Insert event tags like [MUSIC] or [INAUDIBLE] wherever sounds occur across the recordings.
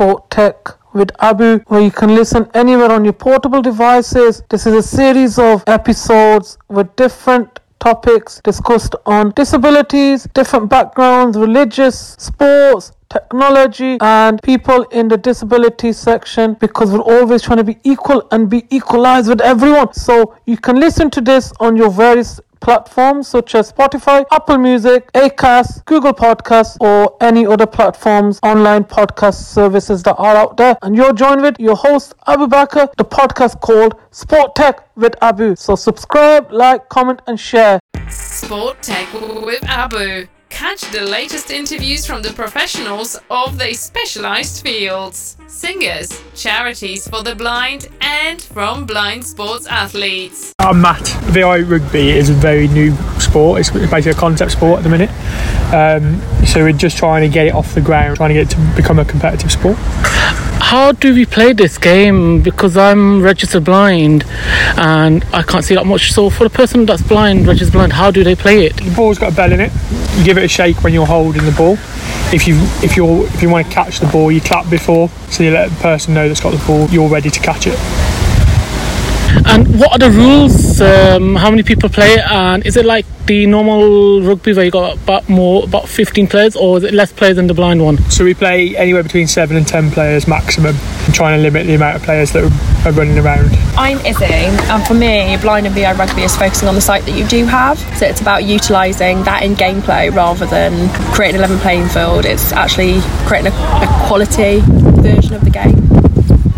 Sport Tech with Abu, where you can listen anywhere on your portable devices. This is a series of episodes with different topics discussed on disabilities, different backgrounds, religious, sports, technology, and people in the disability section because we're always trying to be equal and be equalized with everyone. So you can listen to this on your various platforms such as Spotify, Apple Music, Acast, Google Podcasts, or any other platforms, online podcast services that are out there. And you're joined with your host, Abu Bakr, the podcast called Sport Tech with Abu. So subscribe, like, comment, and share. Sport Tech with Abu. Catch the latest interviews from the professionals of their specialized fields, singers, charities for the blind, and from blind sports athletes. I'm Matt. VI rugby is a very new sport. It's basically a concept sport at the minute. Um, so we're just trying to get it off the ground, trying to get it to become a competitive sport. How do we play this game? Because I'm registered blind and I can't see that much. So for a person that's blind, registered blind, how do they play it? The ball's got a bell in it. You give it a shake when you're holding the ball. If you if you're if you want to catch the ball, you clap before, so you let the person know that's got the ball. You're ready to catch it. And what are the rules? Um, how many people play it? And is it like the normal rugby where you got about more about 15 players, or is it less players than the blind one? So we play anywhere between seven and ten players maximum, trying to limit the amount of players that are running around. I'm Izzy, and for me, Blind and VI Rugby is focusing on the sight that you do have. So it's about utilising that in gameplay rather than creating a level playing field. It's actually creating a, a quality version of the game.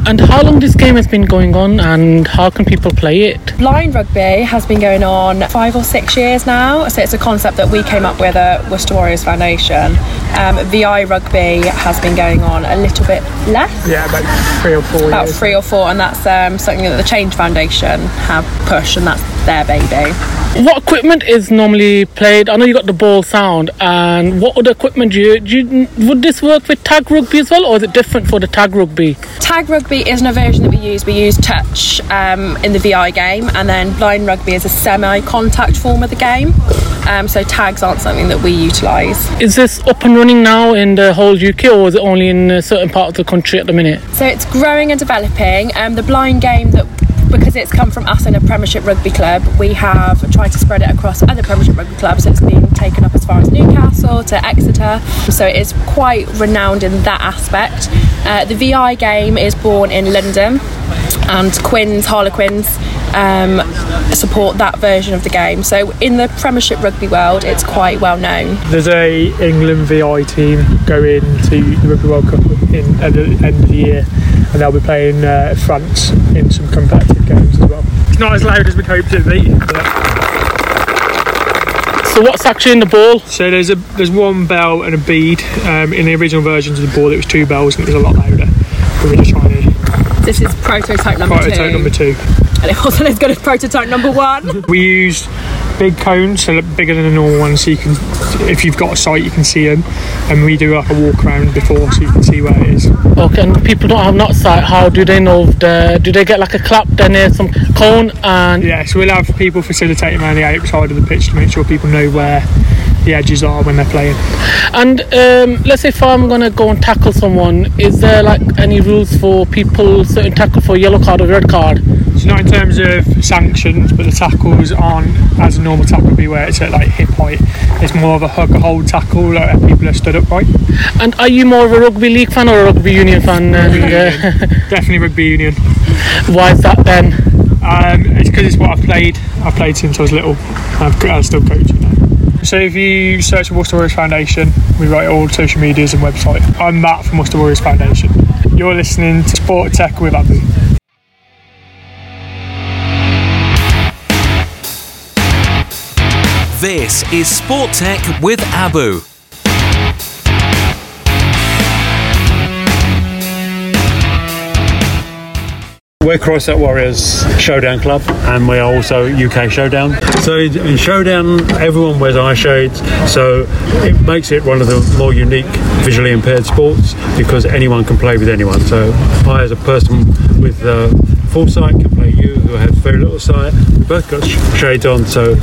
And how long this game has been going on, and how can people play it? Blind rugby has been going on five or six years now, so it's a concept that we came up with at Worcester Warriors Foundation. Um, VI rugby has been going on a little bit less. Yeah, about three or four. About years. three or four, and that's um, something that the Change Foundation have pushed, and that's their baby. What equipment is normally played? I know you got the ball sound, and what other equipment do you, do you would this work with tag rugby as well, or is it different for the tag rugby? Tag rugby isn't a version that we use. We use touch um, in the VI game, and then blind rugby is a semi-contact form of the game. Um, so tags aren't something that we utilise. Is this up and running now in the whole UK, or is it only in a certain part of the country at the minute? So it's growing and developing. Um, the blind game that because it's come from us in a Premiership rugby club, we have tried to spread it across other Premiership rugby clubs. It's been taken up as far as Newcastle to Exeter. So it is quite renowned in that aspect. Uh, the VI game is born in London, and Quins Harlequins um, support that version of the game. So in the Premiership rugby world, it's quite well known. There's a England VI team going to the Rugby World Cup in at the end of the year, and they'll be playing uh, France in some competitive games as well. It's not as loud as we'd hoped it'd be. But So what's actually in the ball? so there's a there's one bell and a bead. Um, in the original versions of the ball, it was two bells and it was a lot louder. But we're just trying to This is prototype number prototype two, number two. and it wasn't as good as prototype number one. [LAUGHS] We used big cones, so bigger than the normal ones, so you can, if you've got a sight, you can see them. And we do like a walk around before, so you can see where it is. Okay, and people don't have not sight. How do they know? The, do they get like a clap? Then there's some cone, and Yeah, so we'll have people facilitating around the outside of the pitch to make sure people know where the edges are when they're playing. and um, let's say if I'm gonna go and tackle someone, is there like any rules for people certain tackle for yellow card or red card? So not in terms of sanctions, but the tackles aren't as a normal tackle would be where it's at like hip height. It's more of a hug a hold tackle, like where people are stood upright. And are you more of a rugby league fan or a rugby union fan? And uh, Definitely rugby union. why is that then? Um, it's because it's what I've played. I've played since I was little. I've, I still coaching now. So if you search for Worcester Warriors Foundation, we write all social medias and website. I'm Matt from Worcester Warriors Foundation. You're listening to Sport Tech with Abu. This is Sport Tech with Abu. We're Crossset Warriors Showdown Club and we are also UK Showdown. So in Showdown, everyone wears eye shades, so it makes it one of the more unique visually impaired sports because anyone can play with anyone. So I, as a person with uh, full sight can play you who have very little sight. We both got shades on, so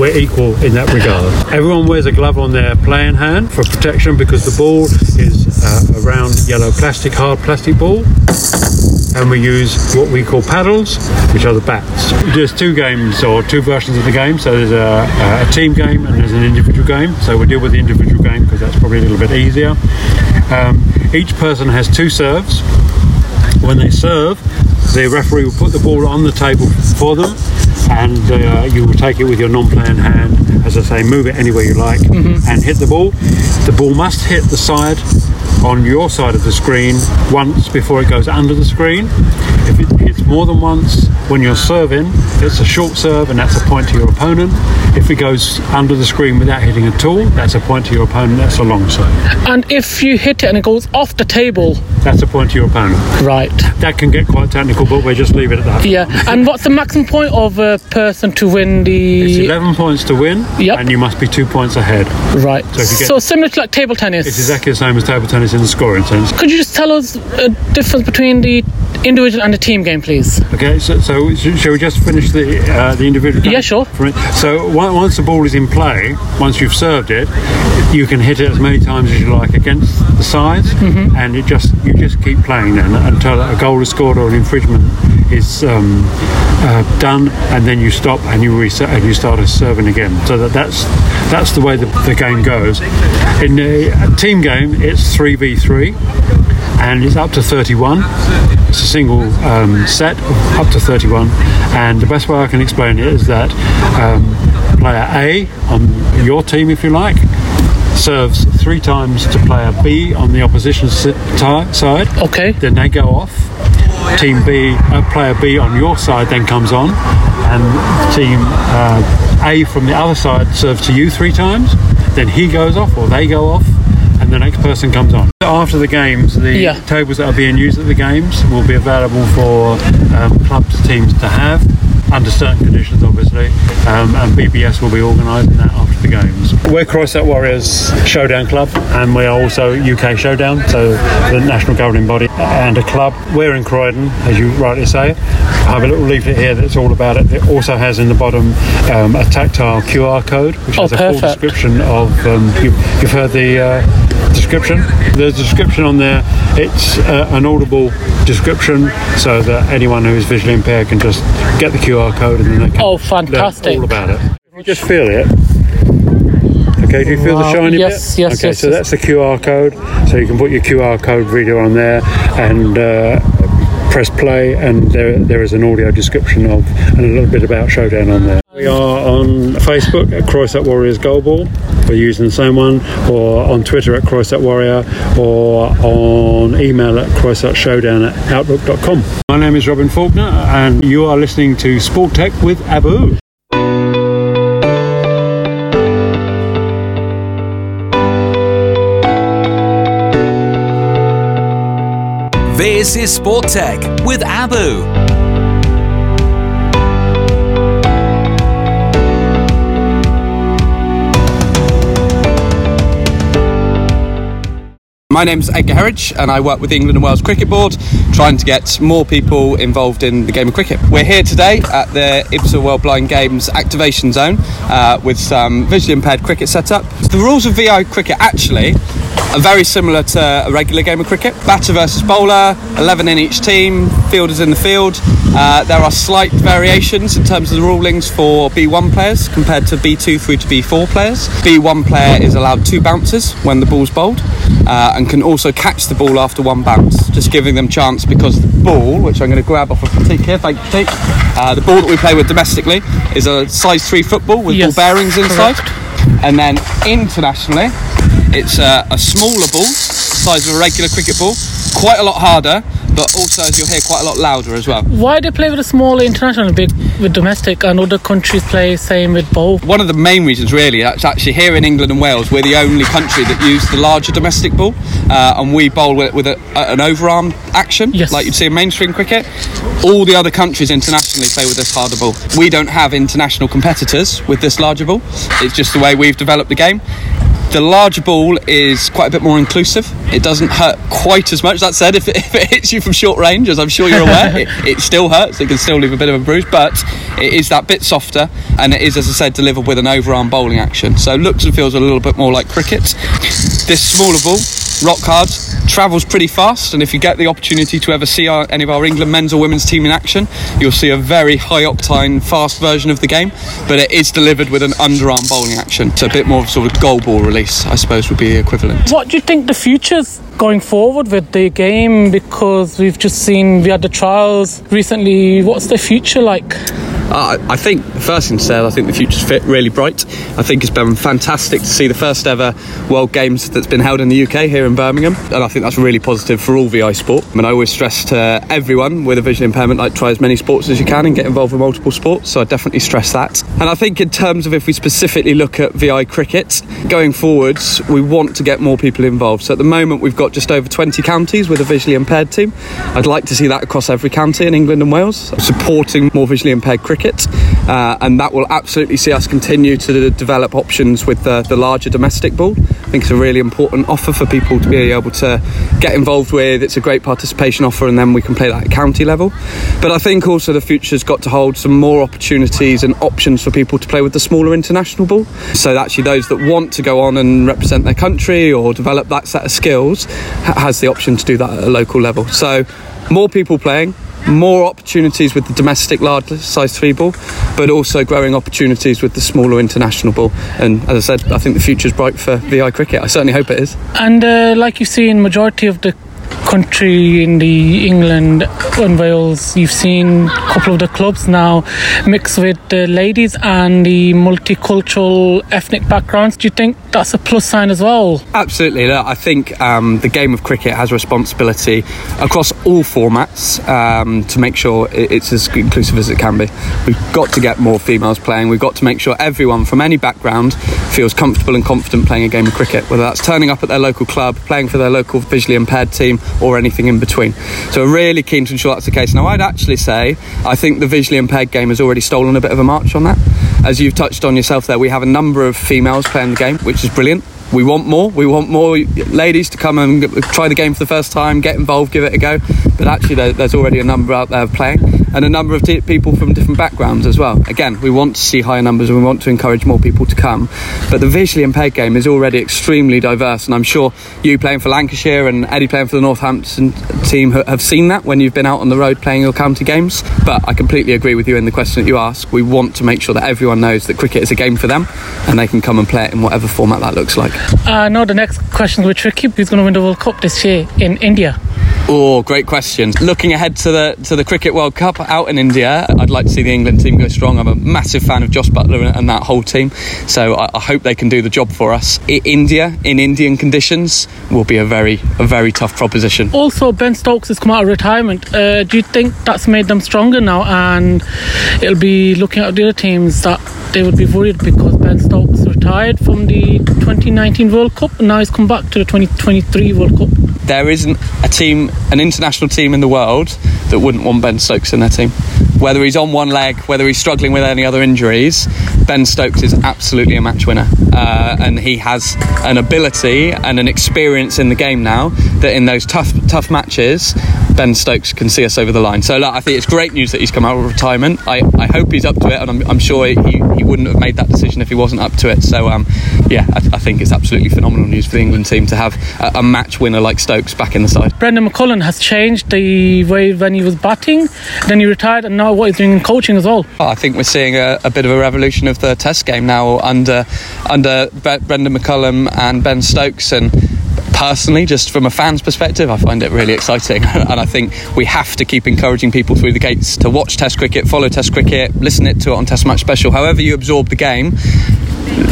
we're equal in that regard. Everyone wears a glove on their playing hand for protection because the ball is uh, a round yellow plastic, hard plastic ball and we use what we call paddles, which are the bats. There's two games or two versions of the game. So there's a, a team game and there's an individual game. So we deal with the individual game because that's probably a little bit easier. Um, each person has two serves. When they serve, the referee will put the ball on the table for them, and uh, you will take it with your non-playing hand. As I say, move it anywhere you like and hit the ball. The ball must hit the side on your side of the screen once before it goes under the screen. If it hits more than once when you're serving, it's a short serve and that's a point to your opponent. If it goes under the screen without hitting at all, that's a point to your opponent, that's a long serve. And if you hit it and it goes off the table, That's a point to your opponent. right? That can get quite technical, but we'll just leave it at that. Yeah. And what's the maximum point of a person to win It's the? 11 points to win, Yep. and you must be two points ahead. Right. So if you get- So similar to like table tennis. It's exactly the same as table tennis in the scoring sense. Could you just tell us a difference between the individual and a team game, please? Okay, so, so sh- shall we just finish the uh, the individual? game Yeah, sure. So once the ball is in play, once you've served it, you can hit it as many times as you like against the sides, Mm-hmm. and it just you just keep playing then until a goal is scored or an infringement is um, uh, done, and then you stop and you reset and you start serving again. So that that's that's the way the, the game goes. In a team game, it's three v three and it's up to 31. It's a single um, set of up to 31, and the best way I can explain it is that um, player A on your team, if you like, serves three times to player B on the opposition side. Okay. Then they go off. Team B, uh, player B on your side then comes on, and team uh, A from the other side serves to you three times. Then he goes off, or they go off, and the next person comes on. After the games, the Yeah. tables that are being used at the games will be available for um, clubs, teams to have under certain conditions, obviously, um, and BBS will be organising that after the games. We're Crossset Warriors Showdown Club, and we are also UK Showdown, so the national governing body and a club. We're in Croydon, as you rightly say. I have a little leaflet here that's all about it. It also has in the bottom um, a tactile QR code, which Oh, has a full description of. Um, you, you've heard the uh, description. There's a description on there. It's uh, an audible description, so that anyone who is visually impaired can just get the QR code and then they can Oh, fantastic. all about it. You just feel it. Okay, do you feel the shiny Yes, bit? yes, Okay, yes, so yes. that's the QR code. So you can put your QR code reader on there and uh, press play, and there there is an audio description of and a little bit about Showdown on there. We are on Facebook at Croissant Warriors Goalball. We're using the same one, or on Twitter at Croissant Warrior, or on email at croissantshowdown at outlook.com. My name is Robin Faulkner, and you are listening to Sport Tech with Abu. This is Sport Tech with Abu. My name's Edgar Herridge and I work with the England and Wales Cricket Board trying to get more people involved in the game of cricket. We're here today at the IBSA World Blind Games activation zone uh, with some visually impaired cricket setup. The rules of VI cricket actually very similar to a regular game of cricket. Batter versus bowler, 11 in each team, fielders in the field. Uh, there are slight variations in terms of the rulings for B1 players compared to B2 through to B4 players. B1 player is allowed two bounces when the ball's bowled uh, and can also catch the ball after one bounce, just giving them chance because the ball, which I'm going to grab off of Pratik here, thank you, Pratik, uh, the ball that we play with domestically is a size 3 football with Yes, ball bearings inside. correct. And then internationally, it's a, a smaller ball, size of a regular cricket ball, quite a lot harder, but also, as you'll hear, quite a lot louder as well. Why do they play with a smaller international big with domestic, and other countries play same with both? One of the main reasons, really, that's actually here in England and Wales, we're the only country that use the larger domestic ball, uh, and we bowl with, with a, a- an overarm action, Yes. like you'd see in mainstream cricket. All the other countries internationally play with this harder ball. We don't have international competitors with this larger ball. It's just the way we've developed the game. The larger ball is quite a bit more inclusive. It doesn't hurt quite as much. That said, [LAUGHS] if it, if it hits you from short range, as I'm sure you're aware, it, it still hurts. It can still leave a bit of a bruise, but it is that bit softer, and it is, as I said, delivered with an overarm bowling action. So looks and feels a little bit more like cricket. This smaller ball, rock hard, travels pretty fast, and if you get the opportunity to ever see our, any of our England men's or women's team in action, you'll see a very high octane, fast version of the game. But it is delivered with an underarm bowling action, so a bit more of sort of goalball release, I suppose, would be the equivalent. What do you think the future's going forward with the game? Because we've just seen we had the trials recently. What's the future like? Uh, I think first thing to say, I think the future's fit really bright. I think it's been fantastic to see the first ever World Games that's been held in the UK here in Birmingham, and I think that's really positive for all VI sport. I mean, I always stress to everyone with a visual impairment, like try as many sports as you can and get involved with multiple sports. So I definitely stress that. And I think in terms of if we specifically look at VI cricket going forwards, we want to get more people involved. So at the moment, we've got just over 20 counties with a visually impaired team. I'd like to see that across every county in England and Wales, supporting more visually impaired cricket cricket, uh, and that will absolutely see us continue to develop options with the, the larger domestic ball. I think it's a really important offer for people to be able to get involved with. It's a great participation offer, and then we can play that at county level. But I think also the future's got to hold some more opportunities and options for people to play with the smaller international ball. So actually, those that want to go on and represent their country or develop that set of skills has the option to do that at a local level. So more people playing, more opportunities with the domestic large size three ball, but also growing opportunities with the smaller international ball. And as I said, I think the future is bright for VI cricket. I certainly hope it is. And uh, like you see in majority of the country in the England and Wales, you've seen a couple of the clubs now mix with the ladies and the multicultural ethnic backgrounds. Do you think that's a plus sign as well? Absolutely. Look, I think um, the game of cricket has responsibility across all formats um, to make sure it's as inclusive as it can be. We've got to get more females playing. We've got to make sure everyone from any background feels comfortable and confident playing a game of cricket, whether that's turning up at their local club, playing for their local visually impaired team, or anything in between. So we're really keen to ensure that's the case. Now, I'd actually say I think the visually impaired game has already stolen a bit of a march on that. As you've touched on yourself there, we have a number of females playing the game, which is brilliant we want more. We want more ladies to come and try the game for the first time, get involved, give it a go. But actually, there's already a number out there playing, and a number of people from different backgrounds as well. Again, we want to see higher numbers, and we want to encourage more people to come. But the visually impaired game is already extremely diverse, and I'm sure you playing for Lancashire and Eddie playing for the Northampton team have seen that when you've been out on the road playing your county games. But I completely agree with you in the question that you ask. We want to make sure that everyone knows that cricket is a game for them, and they can come and play it in whatever format that looks like. I uh, know the next question be tricky. Who's going to win the World Cup this year in India? Oh, great question. Looking ahead to the to the Cricket World Cup out in India, I'd like to see the England team go strong. I'm a massive fan of Jos Buttler and that whole team, so I, I hope they can do the job for us. I, India in Indian conditions will be a very a very tough proposition. Also, Ben Stokes has come out of retirement. Uh, do you think that's made them stronger now, and it'll be looking at the other teams that they would be worried because Ben Stokes retired from the 2019 World Cup and now he's come back to the 2023 World Cup. There isn't a team, an international team in the world that wouldn't want Ben Stokes in their team. Whether he's on one leg, whether he's struggling with any other injuries, Ben Stokes is absolutely a match winner. Uh, and he has an ability and an experience in the game now that in those tough, tough matches, Ben Stokes can see us over the line. So look, I think it's great news that he's come out of retirement. I, I hope he's up to it, and I'm, I'm sure he, he wouldn't have made that decision if he wasn't up to it. So um, yeah, I, I, think it's absolutely phenomenal news for the England team to have a, a, match winner like Stokes back in the side. Brendon McCullum has changed the way when he was batting, then he retired, and now what he's doing in coaching as well. I think we're seeing a, a bit of a revolution of the Test game now under under Brendon McCullum and Ben Stokes and personally, just from a fan's perspective, I find it really exciting. [LAUGHS] and I think we have to keep encouraging people through the gates to watch Test cricket, follow Test cricket, listen to it on Test Match Special. However, you absorb the game,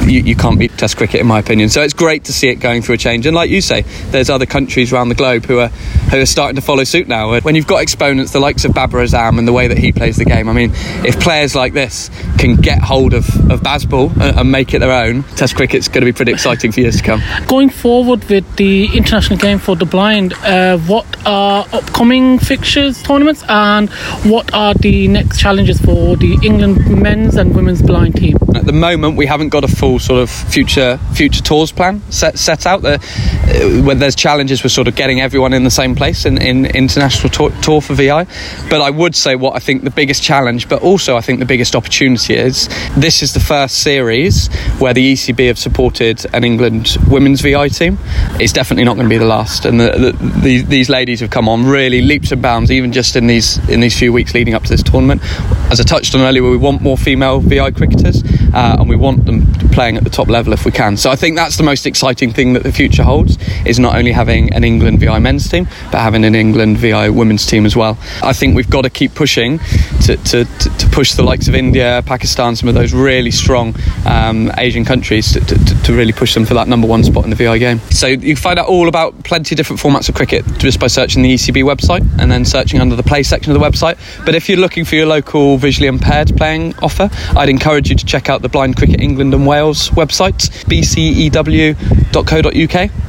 you, you, can't beat Test cricket, in my opinion. So it's great to see it going through a change. And like you say, there's other countries around the globe who are who are starting to follow suit now. When you've got exponents the likes of Babar Azam and the way that he plays the game, I mean, if players like this can get hold of, of Bazball and, and make it their own, Test cricket's going to be pretty exciting for years to come. Going forward with the international game for the blind, uh, what are upcoming fixtures, tournaments, and what are the next challenges for the England men's and women's blind team? At the moment, we haven't got a a full sort of future future tours plan set set out there. Uh, there's challenges with sort of getting everyone in the same place in, in international tour, tour for VI. But I would say what I think the biggest challenge, but also I think the biggest opportunity is this is the first series where the ECB have supported an England women's VI team. It's definitely not going to be the last, and the, the, the, these ladies have come on really leaps and bounds, even just in these in these few weeks leading up to this tournament. As I touched on earlier, we want more female VI cricketers, uh, and we want them playing at the top level if we can. So I think that's the most exciting thing that the future holds is not only having an England VI men's team, but having an England VI women's team as well. I think we've got to keep pushing to, to, to, push the likes of India, Pakistan, some of those really strong um, Asian countries to, to, to really push them for that number one spot in the VI game. So you can find out all about plenty of different formats of cricket just by searching the ECB website and then searching under the play section of the website. But if you're looking for your local visually impaired playing offer, I'd encourage you to check out the Blind Cricket England Wales website, bcew.co.uk.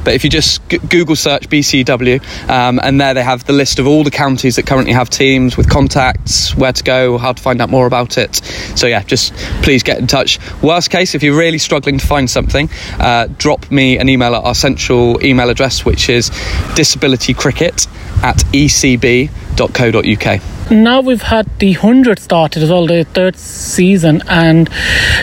But if you just Google search BCEW, um, and there they have the list of all the counties that currently have teams with contacts, where to go, how to find out more about it. So yeah, just please get in touch. Worst case, if you're really struggling to find something, uh, drop me an email at our central email address, which is disabilitycricket at ecb.co.uk. Now we've had the 100 started as well, the third season, and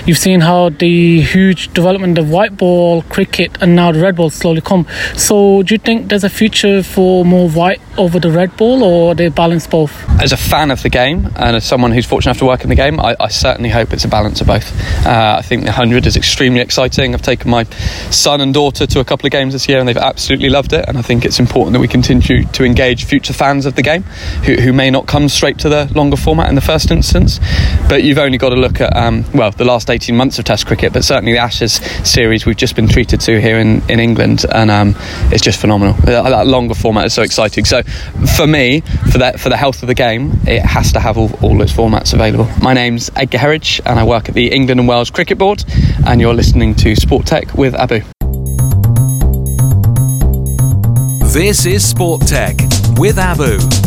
you've seen how the huge development of white ball cricket and now the red ball slowly come. So, do you think there's a future for more white over the red ball, or they balance both? As a fan of the game and as someone who's fortunate enough to work in the game, I, I certainly hope it's a balance of both. Uh, I think the 100 is extremely exciting. I've taken my son and daughter to a couple of games this year and they've absolutely loved it. And I think it's important that we continue to engage future fans of the game who, who may not come straight to the longer format in the first instance. But you've only got to look at, um, well, the last 18 months of Test cricket, but certainly the Ashes series we've just been treated to here in, in England. And um, it's just phenomenal. That, that longer format is so exciting. So for me, for that, for the health of the game, it has to have all, all its formats available. My name's Edgar Herridge, and I work at the England and Wales Cricket Board, and you're listening to Sport Tech with Abu. This is Sport Tech with Abu.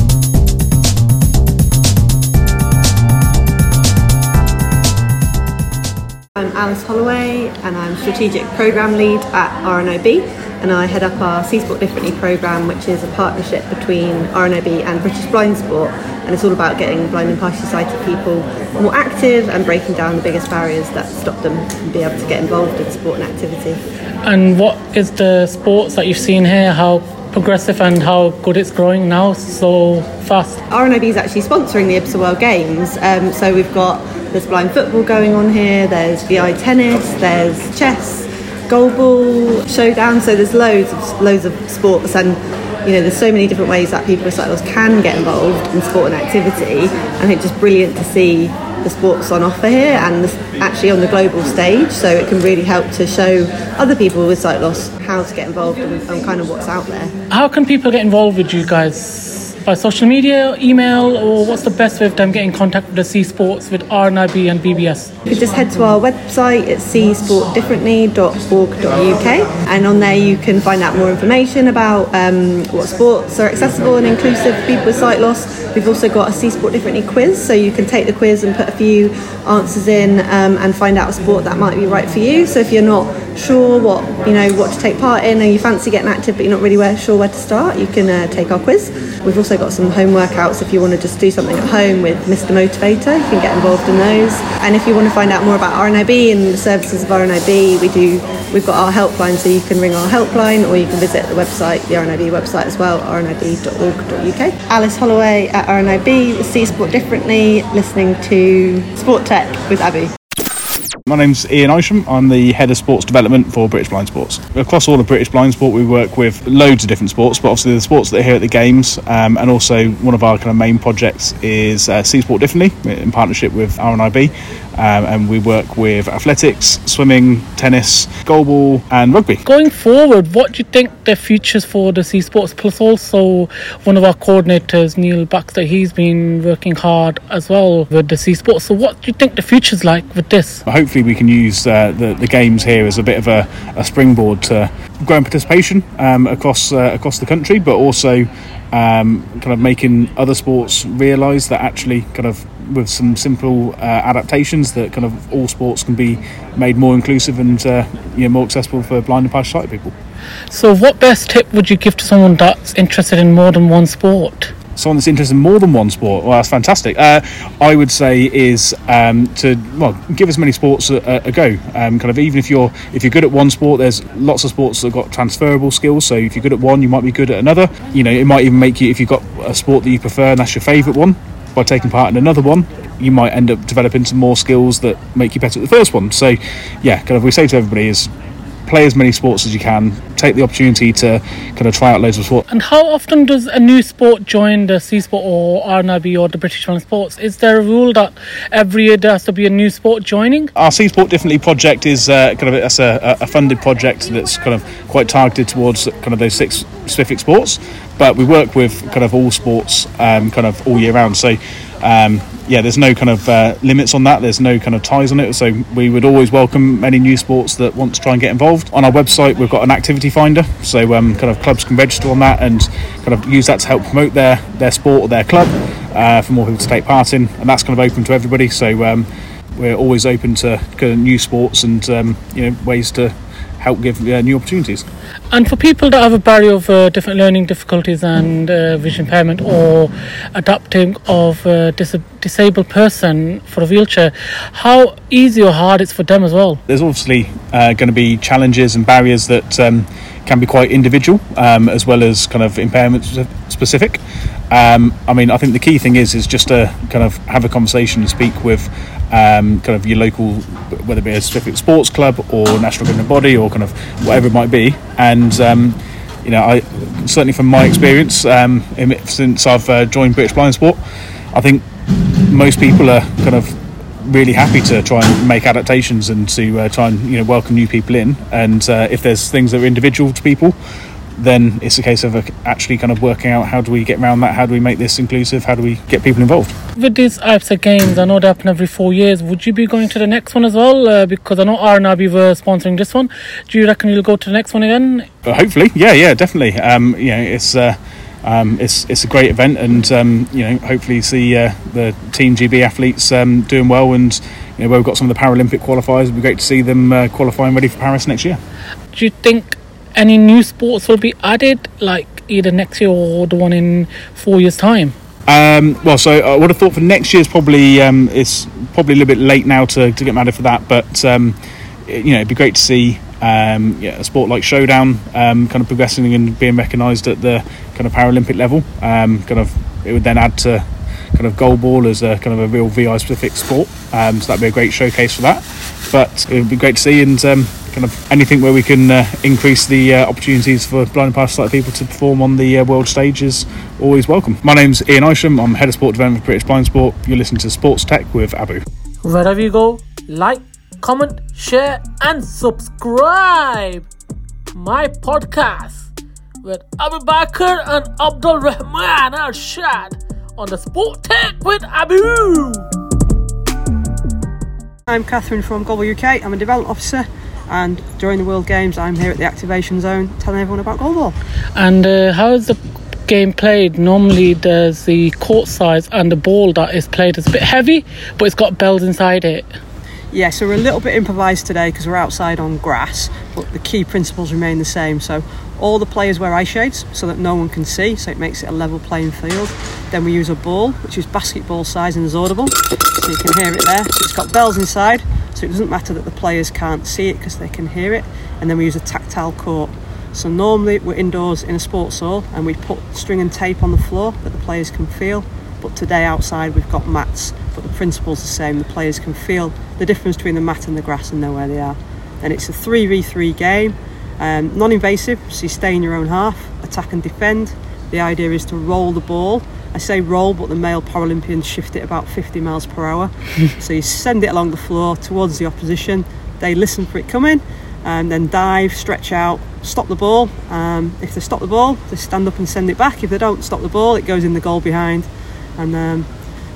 Alice Holloway and I'm Strategic Programme Lead at RNIB and I head up our See Sport Differently programme which is a partnership between RNIB and British Blind Sport and it's all about getting blind and partially sighted people more active and breaking down the biggest barriers that stop them from being able to get involved in sport and activity. And what is the sports that you've seen here? How progressive and how good it's growing now so fast? RNIB is actually sponsoring the IBSA World Games um, so we've got there's blind football going on here, there's VI tennis, there's chess, goalball, showdown. So there's loads of loads of sports, and you know there's so many different ways that people with sight loss can get involved in sport and activity. And it's just brilliant to see the sports on offer here and actually on the global stage. So it can really help to show other people with sight loss how to get involved and, and kind of what's out there. How can people get involved with you guys? By social media, email, or what's the best way of them getting in contact with the See Sports with RNIB and BBS? You can just head to our website, it's seesportdifferently.org.uk, and on there you can find out more information about um, what sports are accessible and inclusive for people with sight loss. We've also got a See Sport Differently quiz, so you can take the quiz and put a few answers in um, and find out a sport that might be right for you. So if you're not sure what you know what to take part in, and you fancy getting active but you're not really sure where to start, you can uh, take our quiz. We've also got some home workouts if you want to just do something at home with Mr Motivator. You can get involved in those. And if you want to find out more about RNIB and the services of RNIB, we do. We've got our helpline, so you can ring our helpline, or you can visit the website, the RNIB website as well, rnib.org.uk. Alice Holloway at RNIB, See Sport Differently, listening to Sport Tech with Abby. My name's Ian Isham. I'm the head of sports development for British Blind Sports. Across all of British Blind Sport, we work with loads of different sports, but obviously the sports that are here at the games, um, and also one of our kind of main projects is uh, See Sport Differently in partnership with RNIB, um, and we work with athletics, swimming, tennis, goalball, and rugby. Going forward, what do you think the futures for the See Sports? Plus, also one of our coordinators, Neil Baxter, he's been working hard as well with the See Sports. So, what do you think the future's like with this? Hopefully, we can use uh, the, the games here as a bit of a, a springboard to growing participation um, across uh, across the country, but also um, kind of making other sports realise that actually kind of with some simple uh, adaptations that kind of all sports can be made more inclusive and uh, you know, more accessible for blind and partially sighted people. So, what best tip would you give to someone that's interested in more than one sport? Someone that's interested in more than one sport, well, that's fantastic. Uh, I would say is um, to well give as many sports a, a go. Um, kind of even if you're if you're good at one sport, there's lots of sports that got transferable skills. So if you're good at one, you might be good at another. You know, it might even make you if you've got a sport that you prefer and that's your favourite one. By taking part in another one, you might end up developing some more skills that make you better at the first one. So, yeah, kind of we say to everybody is play as many sports as you can. Take the opportunity to kind of try out loads of sports. And how often does a new sport join the See Sport or RNIB or the British Challenge Sports? Is there a rule that every year there has to be a new sport joining? Our See Sport Differently project is uh, kind of that's a, a funded project that's kind of quite targeted towards kind of those six specific sports. But we work with kind of all sports um, kind of all year round. So um, yeah, there's no kind of uh, limits on that. There's no kind of ties on it. So we would always welcome any new sports that want to try and get involved. On our website, we've got an activity finder, so um, kind of clubs can register on that and kind of use that to help promote their their sport or their club uh, for more people to take part in, and that's kind of open to everybody. So um, we're always open to kind of new sports and um, you know ways to help give uh, new opportunities. And for people that have a barrier of uh, different learning difficulties and uh, vision impairment or adapting of a dis- disabled person for a wheelchair, how easy or hard it's for them as well? There's obviously uh, going to be challenges and barriers that um, can be quite individual um, as well as kind of impairment specific. Um, I mean, I think the key thing is is just to kind of have a conversation and speak with um, kind of your local, whether it be a specific sports club or national governing body or kind of whatever it might be. And um, you know, I certainly from my experience um, since I've uh, joined British Blind Sport, I think most people are kind of really happy to try and make adaptations and to uh, try and you know welcome new people in. And uh, if there's things that are individual to people, then it's a case of actually kind of working out how do we get around that, how do we make this inclusive, how do we get people involved. With these types of games, I know they happen every four years. Would you be going to the next one as well? Uh, because I know RNIB were sponsoring this one. Do you reckon you'll go to the next one again? Uh, hopefully, yeah, yeah, definitely. Um, you know, it's. Uh, um, it's it's a great event, and um, you know, hopefully see uh, the Team GB athletes um, doing well, and you know, where we've got some of the Paralympic qualifiers, it'd be great to see them uh, qualifying ready for Paris next year. Do you think any new sports will be added, like either next year or the one in four years' time? Um, well, so I would have thought for next year's probably um, it's probably a little bit late now to, to get mad for that, but um, you know it'd be great to see um, yeah, a sport like showdown um, kind of progressing and being recognised at the kind of Paralympic level. Um, kind of it would then add to kind of goalball as a kind of a real VI specific sport, so that'd be a great showcase for that. But it would be great to see and kind of anything where we can uh, increase the uh, opportunities for blind and partially people to perform on the uh, world stage is always welcome. My name's Ian Isham. I'm head of sport development for British Blind Sport. You're listening to Sports Tech with Abu. Wherever you go, like, comment, share, and subscribe my podcast with Abu Bakr and Abdul Rahman Al Shad on the Sport Tech with Abu. I'm Catherine from Goalball UK. I'm a development officer and during the World Games, I'm here at the activation zone telling everyone about goalball. And uh, how is the game played? Normally, there's the court size and the ball that is played is a bit heavy, but it's got bells inside it. Yeah, so we're a little bit improvised today because we're outside on grass, but the key principles remain the same. So all the players wear eye shades so that no one can see, so it makes it a level playing field. Then we use a ball, which is basketball size and is audible, so you can hear it there. It's got bells inside, so it doesn't matter that the players can't see it because they can hear it. And then we use a tactile court. So normally we're indoors in a sports hall and we put string and tape on the floor that the players can feel. But today outside we've got mats, but the principle's the same. The players can feel the difference between the mat and the grass and know where they are. And it's a 3v3 game, um, non-invasive, so you stay in your own half, attack and defend. The idea is to roll the ball. I say roll, but the male Paralympians shift it about 50 miles per hour. [LAUGHS] so you send it along the floor towards the opposition. They listen for it coming, and then dive, stretch out, stop the ball. Um, if they stop the ball, they stand up and send it back. If they don't stop the ball, it goes in the goal behind, and um,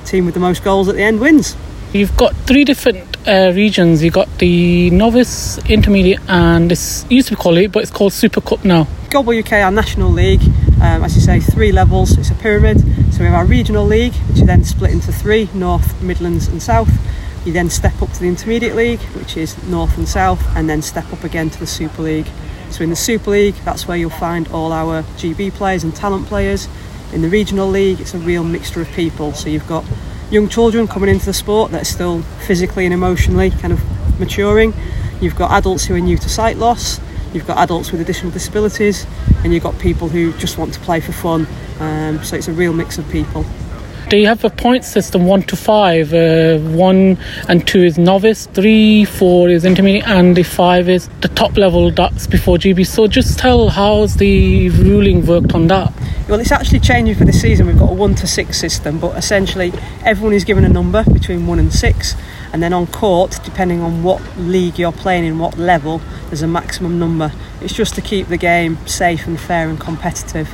team with the most goals at the end wins. You've got three different uh, regions. You've got the novice, intermediate, and this used to be called it, but it's called Super Cup now. Goalball UK, our national league, um, as you say, three levels. It's a pyramid. So we have our regional league, which is then split into three North, Midlands, and South. You then step up to the intermediate league, which is North and South, and then step up again to the Super League. So in the Super League, that's where you'll find all our GB players and talent players. In the regional league, it's a real mixture of people. So you've got young children coming into the sport that are still physically and emotionally kind of maturing. You've got adults who are new to sight loss. You've got adults with additional disabilities, and you've got people who just want to play for fun. Um, so it's a real mix of people. Do you have a point system one to five? Uh, one and two is novice, three, four is intermediate, and the five is the top level that's before GB. So just tell how's the ruling worked on that? Well, it's actually changing for this season. We've got a one to six system, but essentially everyone is given a number between one and six, and then on court, depending on what league you're playing in, what level, there's a maximum number. It's just to keep the game safe and fair and competitive.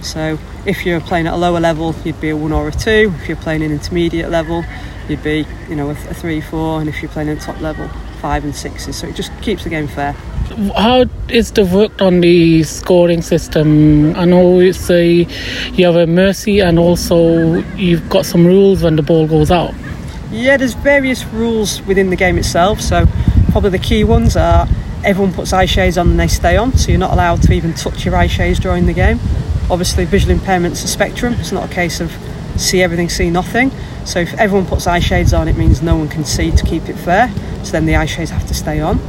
So if you're playing at a lower level, you'd be a one or a two. If you're playing an intermediate level, you'd be, you know, a, three, four, and if you're playing at top level, five and sixes. So it just keeps the game fair. How is the work on the scoring system? I know it's a you have a mercy and also you've got some rules when the ball goes out. Yeah, there's various rules within the game itself. So probably the key ones are everyone puts eye shades on and they stay on, so you're not allowed to even touch your eye shades during the game. Obviously, visual impairment's a spectrum. It's not a case of see everything, see nothing. So if everyone puts eye shades on, it means no one can see to keep it fair. So then the eye shades have to stay on.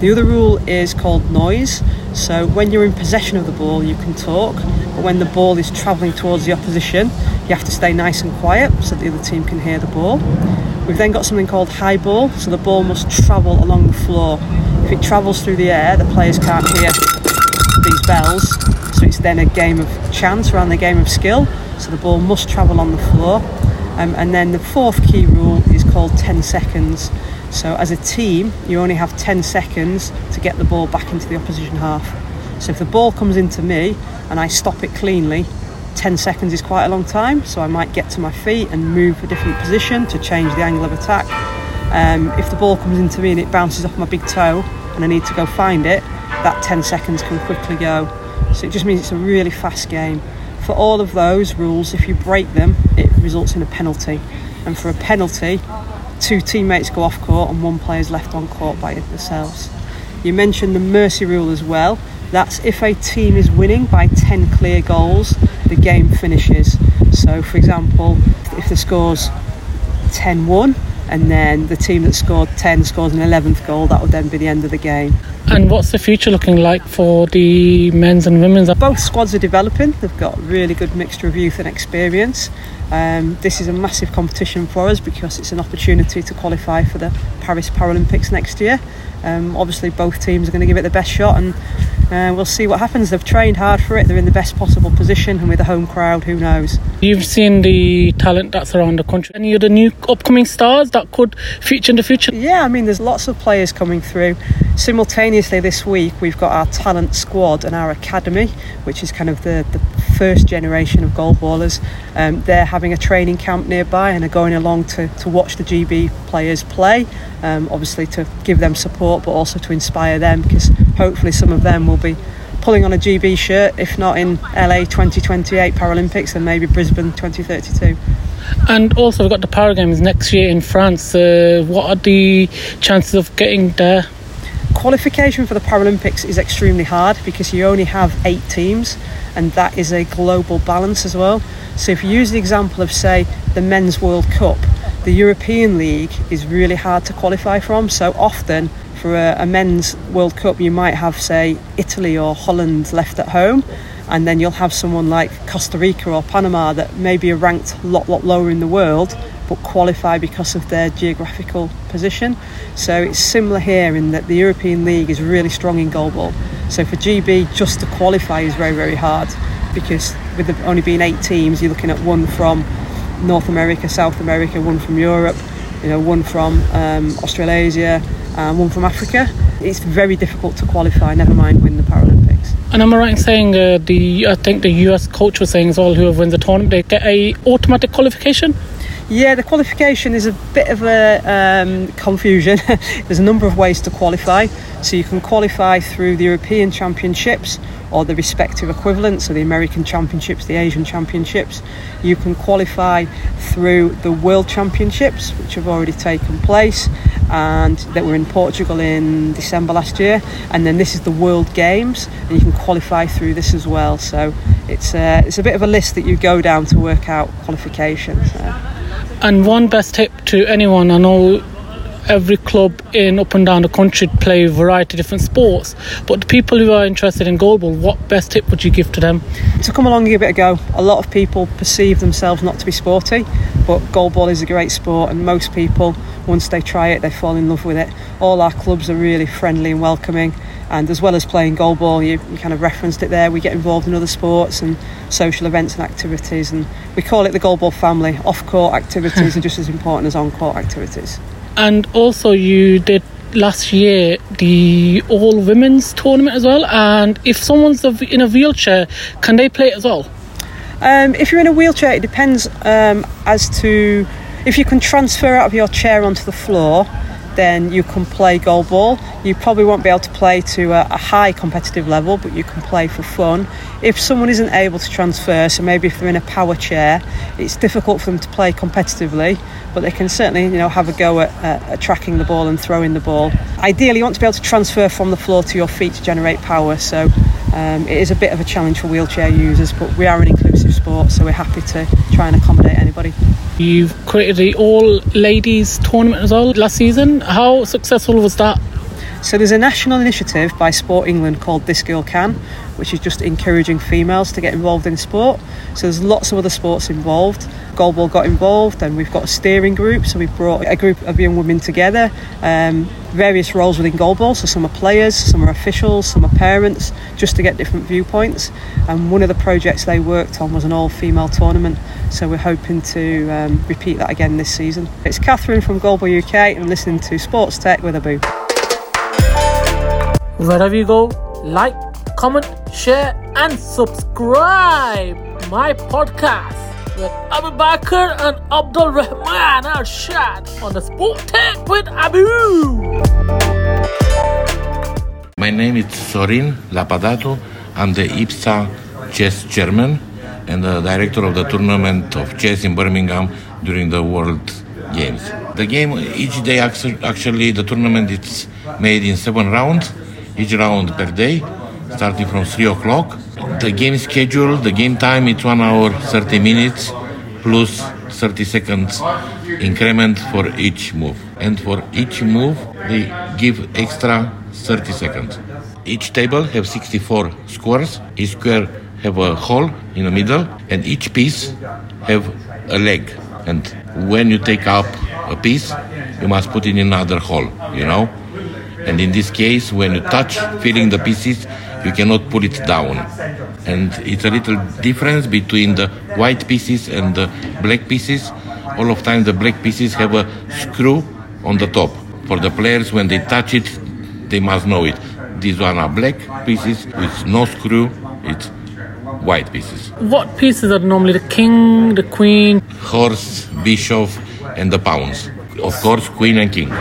The other rule is called noise. So when you're in possession of the ball, you can talk, but when the ball is travelling towards the opposition, you have to stay nice and quiet so the other team can hear the ball. We've then got something called high ball, so the ball must travel along the floor. If it travels through the air, the players can't hear these bells, so it's then a game of chance rather than a game of skill. So the ball must travel on the floor. Um, and then the fourth key rule is called 10 seconds. So as a team, you only have 10 seconds to get the ball back into the opposition half. So if the ball comes into me and I stop it cleanly, 10 seconds is quite a long time. So I might get to my feet and move a different position to change the angle of attack. Um, if the ball comes into me and it bounces off my big toe and I need to go find it, that 10 seconds can quickly go. So it just means it's a really fast game. For all of those rules, if you break them, it results in a penalty. And for a penalty, two teammates go off court and one player is left on court by themselves. You mentioned the mercy rule as well. That's if a team is winning by 10 clear goals, the game finishes. So, for example, if the score's 10 1, and then the team that scored 10 scores an 11th goal, that would then be the end of the game. And what's the future looking like for the men's and women's? Both squads are developing. They've got a really good mixture of youth and experience. Um, this is a massive competition for us because it's an opportunity to qualify for the Paris Paralympics next year. Um, obviously, both teams are going to give it the best shot, and uh, we'll see what happens. They've trained hard for it. They're in the best possible position, and with a home crowd, who knows? You've seen the talent that's around the country. Any of the new upcoming stars that could feature in the future? Yeah, I mean, there's lots of players coming through. Simultaneously, this week we've got our talent squad and our academy, which is kind of the, the first generation of goalballers. Um, they're having a training camp nearby and are going along to, to watch the GB players play. Um, obviously, to give them support, but also to inspire them because hopefully some of them will be pulling on a GB shirt, if not in LA 2028 Paralympics, then maybe Brisbane 2032. And also, we've got the Para Games next year in France. Uh, what are the chances of getting there? Qualification for the Paralympics is extremely hard because you only have eight teams, and that is a global balance as well. So, if you use the example of, say, the Men's World Cup, the European League is really hard to qualify from. So, often for a, a men's World Cup, you might have, say, Italy or Holland left at home, and then you'll have someone like Costa Rica or Panama that maybe are ranked a lot, lot lower in the world but qualify because of their geographical position. So it's similar here in that the European League is really strong in goalball. So for GB, just to qualify is very, very hard because with only being eight teams, you're looking at one from North America, South America, one from Europe, you know, one from um, Australasia, and one from Africa. It's very difficult to qualify, never mind win the Paralympics. And am I right in saying uh, the I think the US coach was saying as well, whoever wins the tournament, they get a automatic qualification? Yeah, the qualification is a bit of a um, confusion. [LAUGHS] There's a number of ways to qualify. So you can qualify through the European Championships or the respective equivalents, so the American Championships, the Asian Championships. You can qualify through the World Championships, which have already taken place and that were in Portugal in December last year. And then this is the World Games, and you can qualify through this as well. So it's a, it's a bit of a list that you go down to work out qualifications. And one best tip to anyone, I know every club in up and down the country play a variety of different sports. But the people who are interested in goalball, what best tip would you give to them? To come along and give it a go. A lot of people perceive themselves not to be sporty, but goalball is a great sport, and most people, once they try it, they fall in love with it. All our clubs are really friendly and welcoming. And as well as playing goalball, you, you kind of referenced it there. We get involved in other sports and social events and activities, and we call it the goalball family. Off-court activities are just as important as on-court activities. And also, you did last year the all women's tournament as well. And if someone's in a wheelchair, can they play as well? Um, if you're in a wheelchair, it depends um, as to if you can transfer out of your chair onto the floor. Then you can play goalball. You probably won't be able to play to a, a high competitive level, but you can play for fun. If someone isn't able to transfer, so maybe if they're in a power chair, it's difficult for them to play competitively but they can certainly you know have a go at, at tracking the ball and throwing the ball. Ideally, you want to be able to transfer from the floor to your feet to generate power. So um, it is a bit of a challenge for wheelchair users, but we are an inclusive sport, so we're happy to try and accommodate anybody. You've created the all ladies tournament as well last season. How successful was that? So there's a national initiative by Sport England called This Girl Can, which is just encouraging females to get involved in sport. So there's lots of other sports involved. Goalball got involved, and we've got a steering group. So we've brought a group of young women together, um, various roles within goalball. So some are players, some are officials, some are parents, just to get different viewpoints. And one of the projects they worked on was an all-female tournament. So we're hoping to um, repeat that again this season. It's Catherine from Goalball UK, and listening to Sports Tech with Abu. Wherever you go, like, comment, share, and subscribe my podcast with Abu Bakr and Abdul Rahman Al Shad on the Sport Tech with Abu. My name is Sorin Lepădatu. I'm the IBSA chess chairman and the director of the tournament of chess in Birmingham during the World Games. The game each day actually the tournament is made in seven rounds each round per day, starting from 3 o'clock. The game schedule, the game time, it's 1 hour 30 minutes plus 30 seconds increment for each move. And for each move, they give extra 30 seconds. Each table have 64 squares. Each square have a hole in the middle, and each piece have a leg. And when you take up a piece, you must put it in another hole, you know? And in this case, when you touch, feeling the pieces, you cannot pull it down. And it's a little difference between the white pieces and the black pieces. All of time, the black pieces have a screw on the top. For the players, when they touch it, they must know it. These one are black pieces with no screw. It's white pieces. What pieces are normally the king, the queen, horse, bishop, and the pawns? Of course, queen and king.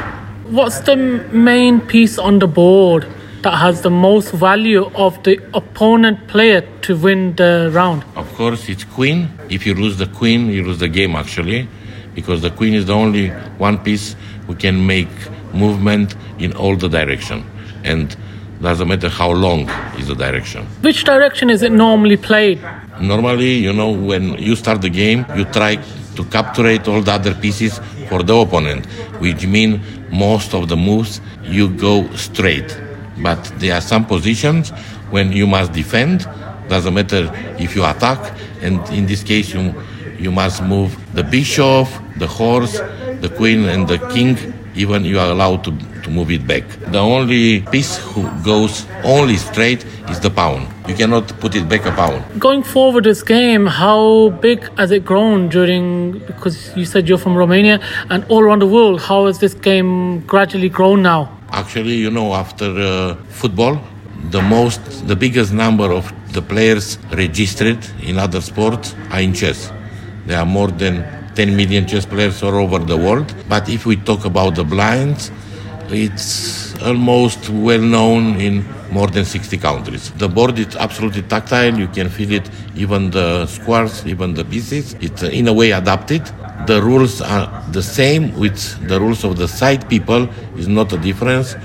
What's the main piece on the board that has the most value of the opponent player to win the round? Of course, it's queen. If you lose the queen, you lose the game actually, because the queen is the only one piece who can make movement in all the direction, and doesn't matter how long is the direction. Which direction is it normally played? Normally, you know, when you start the game, you try to capture all the other pieces for the opponent, which means most of the moves you go straight. But there are some positions when you must defend. Doesn't matter if you attack, and in this case you you must move the bishop, the horse, the queen, and the king. Even you are allowed to, to move it back. The only piece who goes only straight is the pawn. You cannot put it back a pawn. Going forward, this game, how big has it grown during? Because you said you're from Romania and all around the world. How has this game gradually grown now? Actually, you know, after uh, football, the most, the biggest number of the players registered in other sports are in chess. There are more than 10 million chess players all over the world. But if we talk about the blinds, it's almost well known in more than 60 countries. The board is absolutely tactile. You can feel it, even the squares, even the pieces. It's uh, in a way adapted. The rules are the same with the rules of the side people. Is not a difference.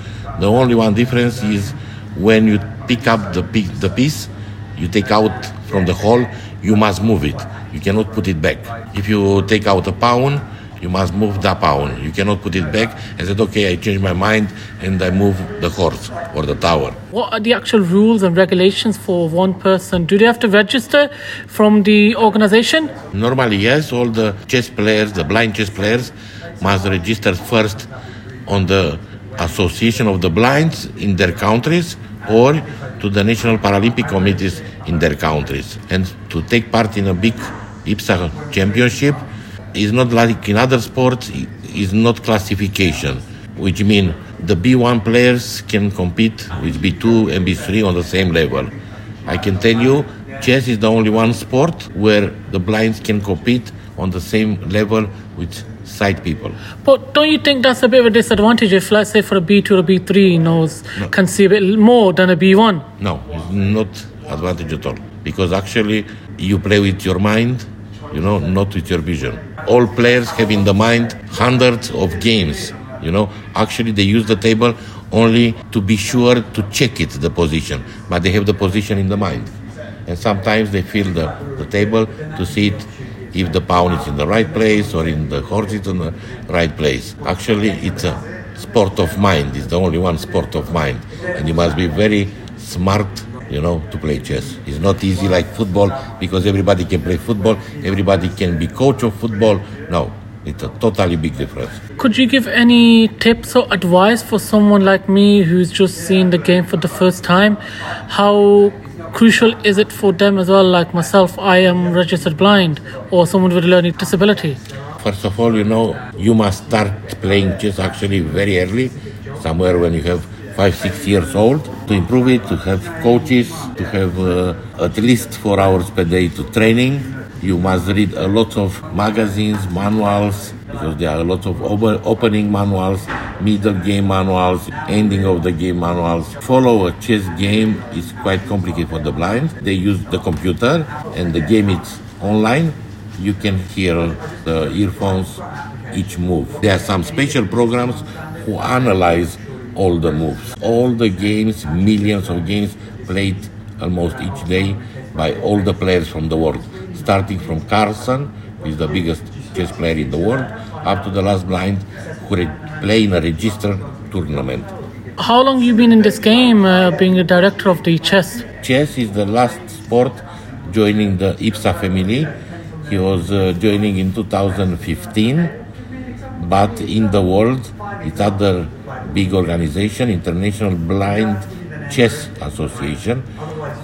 The only one difference is when you pick up the, the piece, you take out from the hole, you must move it. You cannot put it back. If you take out a pawn, you must move the pawn. You cannot put it back and said, okay, I change my mind and I move the horse or the tower. What are the actual rules and regulations for one person? Do they have to register from the organization? Normally, yes. All the chess players, the blind chess players, must register first on the Association of the Blinds in their countries or to the National Paralympic Committees in their countries. And to take part in a big IBSA championship is not like in other sports, is not classification, which means the B1 players can compete with B2 and B3 on the same level. I can tell you, chess is the only one sport where the blinds can compete on the same level with sight people. But don't you think that's a bit of a disadvantage if, let's say, for a B2 or B3 knows no. can see a bit more than a B1? No, it's not advantage at all because actually you play with your mind, you know, not with your vision. All players have in the mind hundreds of games. You know, actually they use the table only to be sure to check it the position, but they have the position in the mind. And sometimes they feel the, the table to see it if the pawn is in the right place or in the horse is in the right place. Actually, it's a sport of mind. It's the only one sport of mind, and you must be very smart, you know, to play chess. It's not easy like football because everybody can play football. Everybody can be coach of football. No, it's a totally big difference. Could you give any tips or advice for someone like me who's just seen the game for the first time? How crucial is it for them as well, like myself, I am registered blind, or someone with a learning disability? First of all, you know, you must start playing chess actually very early, somewhere when you have five, six years old, to improve it, to have coaches, to have uh, at least four hours per day to training. You must read a lot of magazines, manuals, because there are a lot of opening manuals, middle game manuals, ending of the game manuals. Follow a chess game is quite complicated for the blind. They use the computer and the game is online. You can hear the earphones each move. There are some special programs who analyze all the moves. All the games, millions of games played almost each day by all the players from the world, starting from Carlsen, who is the biggest chess player in the world, up to the last blind who re- play in a registered tournament. How long you been in this game, uh, being a director of the chess? Chess is the last sport joining the IBSA family. He was uh, joining in 2015, but in the world, it's other big organization, International Blind Chess Association,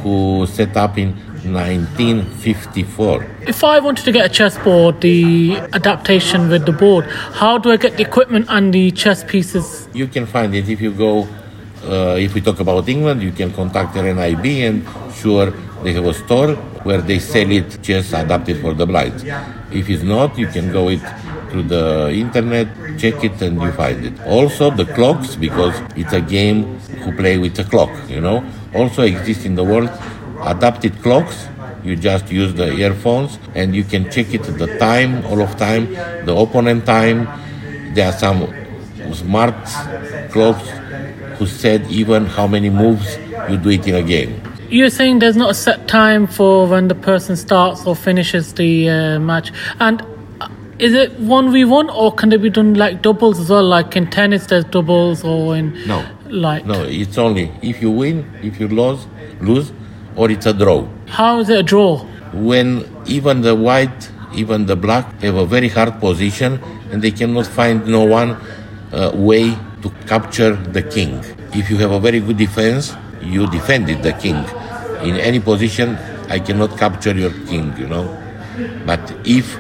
who set up in 1954. If I wanted to get a chessboard, the adaptation with the board, how do I get the equipment and the chess pieces? You can find it if you go. Uh, if we talk about England, you can contact RNIB and sure they have a store where they sell it chess adapted for the blind. If it's not, you can go it through the internet, check it and you find it. Also the clocks because it's a game who play with the clock, you know, also exist in the world adapted clocks. You just use the earphones and you can check it the time, all of time, the opponent time. There are some smart clocks who said even how many moves you do it in a game. You're saying there's not a set time for when the person starts or finishes the uh, match, and is it one v one or can they be done like doubles as well? Like in tennis, there's doubles, or in no, like no. It's only if you win, if you lose, lose, or it's a draw. How is it a draw? When even the white, even the black have a very hard position and they cannot find no one uh, way to capture the king. If you have a very good defense, you defended the king. In any position, I cannot capture your king, you know. But if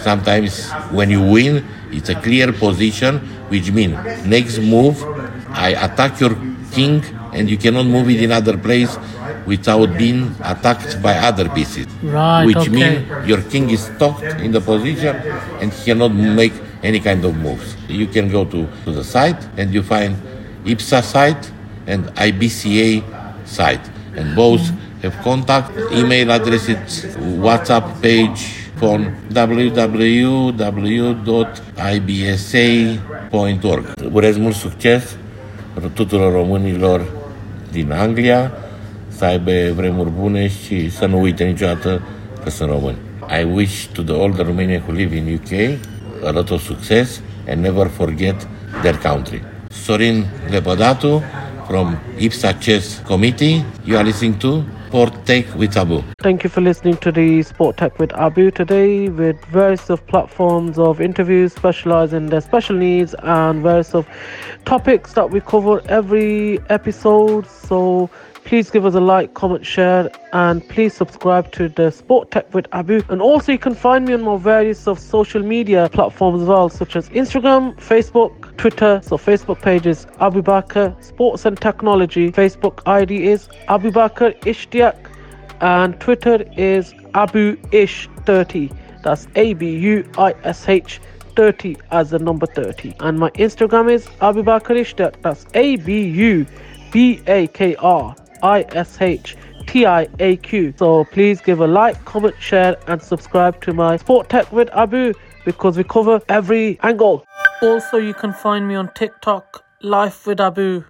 sometimes when you win, it's a clear position, which means next move, I attack your king and you cannot move it in other place without being attacked by other pieces. Right, Which okay. means your king is stuck in the position and he cannot make any kind of moves. You can go to, to the site and you find IBSA site and IBCA site. And both have contact, email addresses, WhatsApp page, phone www.ibsa.org. Urez mult succes tuturor românilor din Anglia, să aibă vremuri bune și să nu uite niciodată că sunt români. I wish to the older Romanians who live in UK a lot of success and never forget their country. Sorin Lepădatu from IPSA Chess Committee. You are listening to Sport Tech with Abu. Thank you for listening to the Sport Tech with Abu today with various of platforms of interviews specializing in their special needs and various of topics that we cover every episode. So please give us a like, comment, share, and please subscribe to the Sport Tech with Abu. And also you can find me on my various of social media platforms as well, such as Instagram, Facebook, Twitter. So Facebook page is Abu Bakr Sports and Technology. Facebook ID is Abu Bakr Ishtiaq and Twitter is Abu Ish 30. That's A B U I S H 30 as the number 30. And my Instagram is Abu Bakr. That's A B U B A K R I S H T I A Q. So please give a like, comment, share, and subscribe to my Sport Tech with Abu because we cover every angle. Also, you can find me on TikTok, Life with Abu.